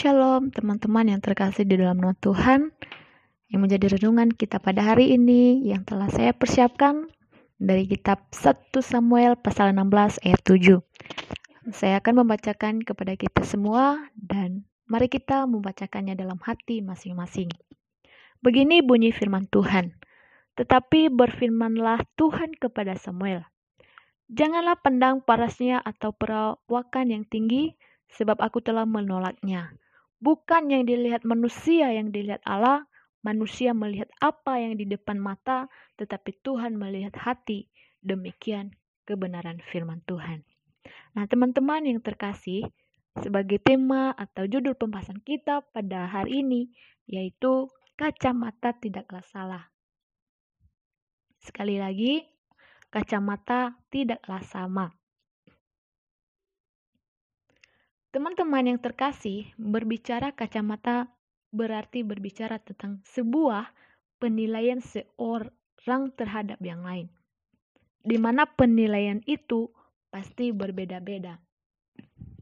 Shalom teman-teman yang terkasih di dalam nama Tuhan yang menjadi renungan kita pada hari ini yang telah saya persiapkan dari kitab 1 Samuel pasal 16 ayat 7. Saya akan membacakan kepada kita semua dan mari kita membacakannya dalam hati masing-masing. Begini bunyi firman Tuhan. Tetapi berfirmanlah Tuhan kepada Samuel. Janganlah pandang parasnya atau perawakan yang tinggi, sebab aku telah menolaknya. Bukan yang dilihat manusia yang dilihat Allah, manusia melihat apa yang di depan mata, tetapi Tuhan melihat hati. Demikian kebenaran firman Tuhan. Nah, teman-teman yang terkasih, sebagai tema atau judul pembahasan kita pada hari ini yaitu kacamata tidaklah salah. Sekali lagi, kacamata tidaklah sama. Teman-teman yang terkasih, berbicara kacamata berarti berbicara tentang sebuah penilaian seorang terhadap yang lain. Di mana penilaian itu pasti berbeda-beda.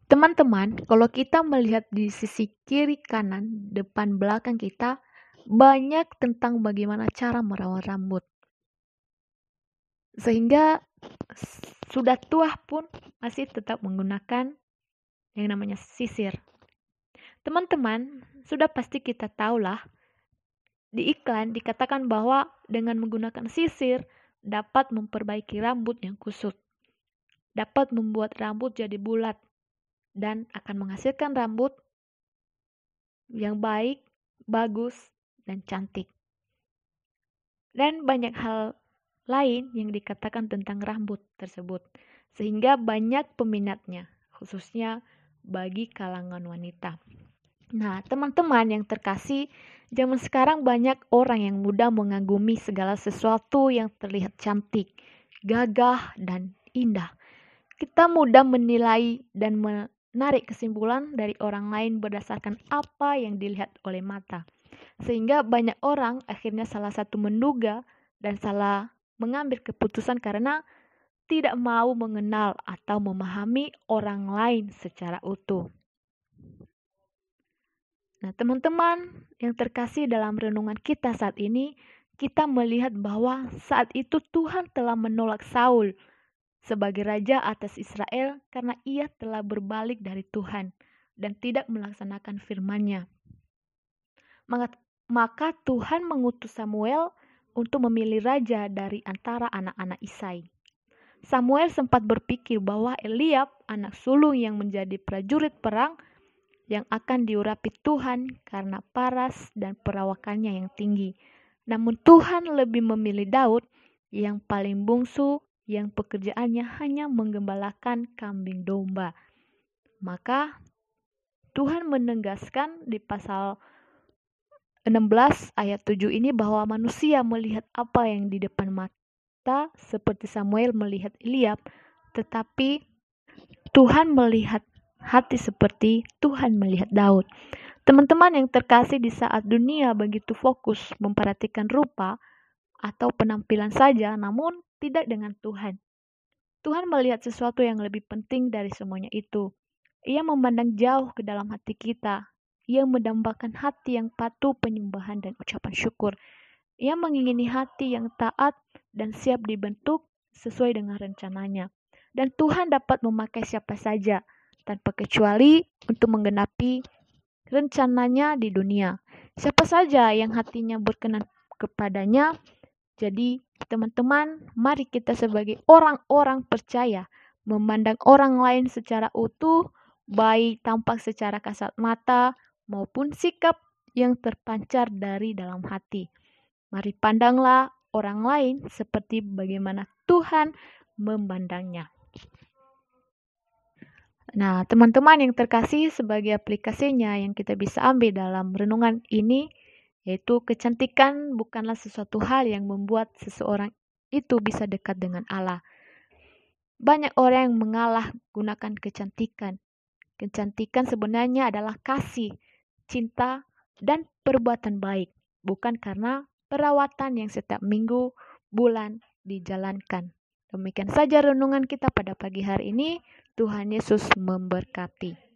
Teman-teman, kalau kita melihat di sisi kiri kanan, depan belakang kita, banyak tentang bagaimana cara merawat rambut. Sehingga sudah tua pun masih tetap menggunakan yang namanya sisir. Teman-teman, sudah pasti kita tahulah di iklan dikatakan bahwa dengan menggunakan sisir dapat memperbaiki rambut yang kusut. Dapat membuat rambut jadi bulat dan akan menghasilkan rambut yang baik, bagus, dan cantik. Dan banyak hal lain yang dikatakan tentang rambut tersebut, sehingga banyak peminatnya, khususnya bagi kalangan wanita. Nah, teman-teman yang terkasih, zaman sekarang banyak orang yang mudah mengagumi segala sesuatu yang terlihat cantik, gagah, dan indah. Kita mudah menilai dan menarik kesimpulan dari orang lain berdasarkan apa yang dilihat oleh mata. Sehingga banyak orang akhirnya salah satu menduga dan salah mengambil keputusan karena tidak mau mengenal atau memahami orang lain secara utuh. Nah, teman-teman yang terkasih dalam renungan kita saat ini, kita melihat bahwa saat itu Tuhan telah menolak Saul sebagai raja atas Israel karena ia telah berbalik dari Tuhan dan tidak melaksanakan firman-Nya. Maka Tuhan mengutus Samuel untuk memilih raja dari antara anak-anak Isai. Samuel sempat berpikir bahwa Eliab, anak sulung yang menjadi prajurit perang, yang akan diurapi Tuhan karena paras dan perawakannya yang tinggi. Namun Tuhan lebih memilih Daud yang paling bungsu yang pekerjaannya hanya menggembalakan kambing domba. Maka Tuhan menegaskan di pasal 16 ayat 7 ini bahwa manusia melihat apa yang di depan mata seperti Samuel melihat Eliab, tetapi Tuhan melihat hati seperti Tuhan melihat Daud. Teman-teman yang terkasih di saat dunia begitu fokus memperhatikan rupa atau penampilan saja, namun tidak dengan Tuhan. Tuhan melihat sesuatu yang lebih penting dari semuanya itu. Ia memandang jauh ke dalam hati kita, ia mendambakan hati yang patuh penyembahan dan ucapan syukur. Ia mengingini hati yang taat dan siap dibentuk sesuai dengan rencananya. Dan Tuhan dapat memakai siapa saja tanpa kecuali untuk menggenapi rencananya di dunia. Siapa saja yang hatinya berkenan kepadanya. Jadi, teman-teman, mari kita sebagai orang-orang percaya memandang orang lain secara utuh, baik tampak secara kasat mata maupun sikap yang terpancar dari dalam hati. Mari pandanglah orang lain seperti bagaimana Tuhan memandangnya. Nah, teman-teman yang terkasih sebagai aplikasinya yang kita bisa ambil dalam renungan ini yaitu kecantikan bukanlah sesuatu hal yang membuat seseorang itu bisa dekat dengan Allah. Banyak orang yang mengalah gunakan kecantikan. Kecantikan sebenarnya adalah kasih cinta, dan perbuatan baik, bukan karena perawatan yang setiap minggu, bulan dijalankan. Demikian saja renungan kita pada pagi hari ini. Tuhan Yesus memberkati.